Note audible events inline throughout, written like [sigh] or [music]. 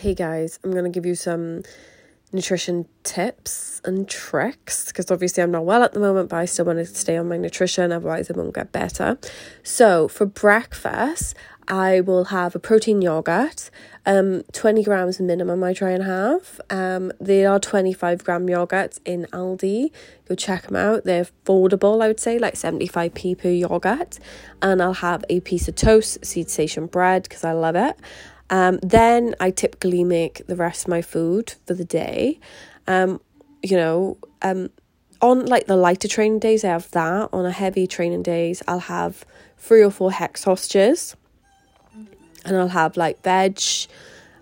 Hey guys, I'm going to give you some nutrition tips and tricks because obviously I'm not well at the moment, but I still want to stay on my nutrition, otherwise, I won't get better. So, for breakfast, I will have a protein yogurt, um, 20 grams minimum. I try and have. Um, they are 25 gram yogurts in Aldi. Go check them out. They're affordable, I would say, like 75p per yogurt. And I'll have a piece of toast, Seed Sensation bread, because I love it. Um, then I typically make the rest of my food for the day. Um, you know, um, on like the lighter training days, I have that. On a heavy training days, I'll have three or four Heck's sausages, and I'll have like veg,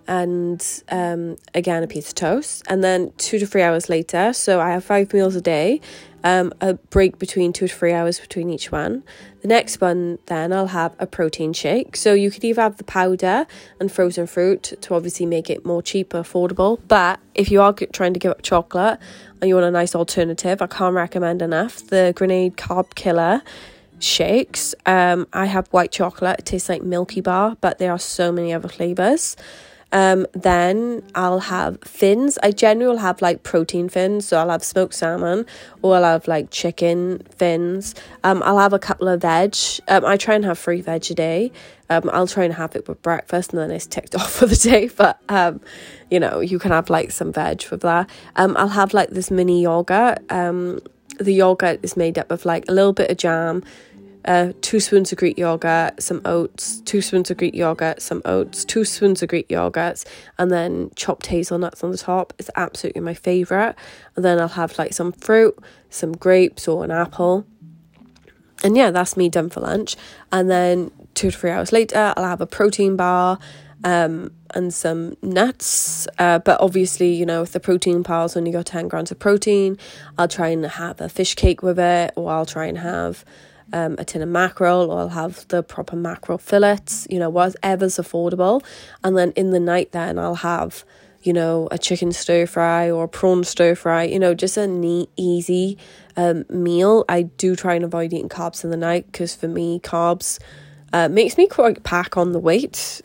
and um, again a piece of toast, and then two to three hours later. So I have five meals a day um, a break between two to three hours between each one. The next one, then I'll have a protein shake. So you could either have the powder and frozen fruit to obviously make it more cheaper, affordable. But if you are trying to give up chocolate and you want a nice alternative, I can't recommend enough the Grenade Carb Killer shakes. Um, I have white chocolate. It tastes like Milky Bar, but there are so many other flavors. Um, then I'll have fins. I generally will have like protein fins, so I'll have smoked salmon or I'll have like chicken fins. Um, I'll have a couple of veg. Um, I try and have three veg a day. Um, I'll try and have it with breakfast and then it's ticked [laughs] off for the day. But um, you know, you can have like some veg with that. Um, I'll have like this mini yogurt. Um, the yogurt is made up of like a little bit of jam, uh, two spoons of Greek yogurt, some oats, two spoons of Greek yogurt, some oats, two spoons of Greek yogurts, and then chopped hazelnuts on the top. It's absolutely my favourite. And then I'll have like some fruit, some grapes or an apple. And yeah, that's me done for lunch. And then two to three hours later, I'll have a protein bar um, and some nuts. Uh, but obviously, you know, if the protein bar's only got 10 grams of protein, I'll try and have a fish cake with it, or I'll try and have um, a tin of mackerel or I'll have the proper mackerel fillets, you know, whatever's affordable. And then in the night, then I'll have, you know, a chicken stir fry or a prawn stir fry, you know, just a neat, easy um, meal. I do try and avoid eating carbs in the night because for me, carbs uh, makes me quite pack on the weight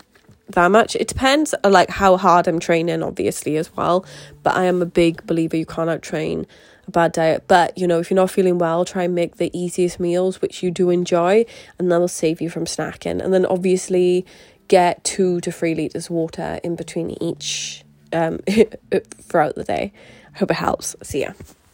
that much. It depends uh, like how hard I'm training, obviously, as well. But I am a big believer you cannot train a bad diet. But you know, if you're not feeling well, try and make the easiest meals which you do enjoy, and that will save you from snacking. And then obviously get two to three liters water in between each um [laughs] throughout the day. I hope it helps. See ya.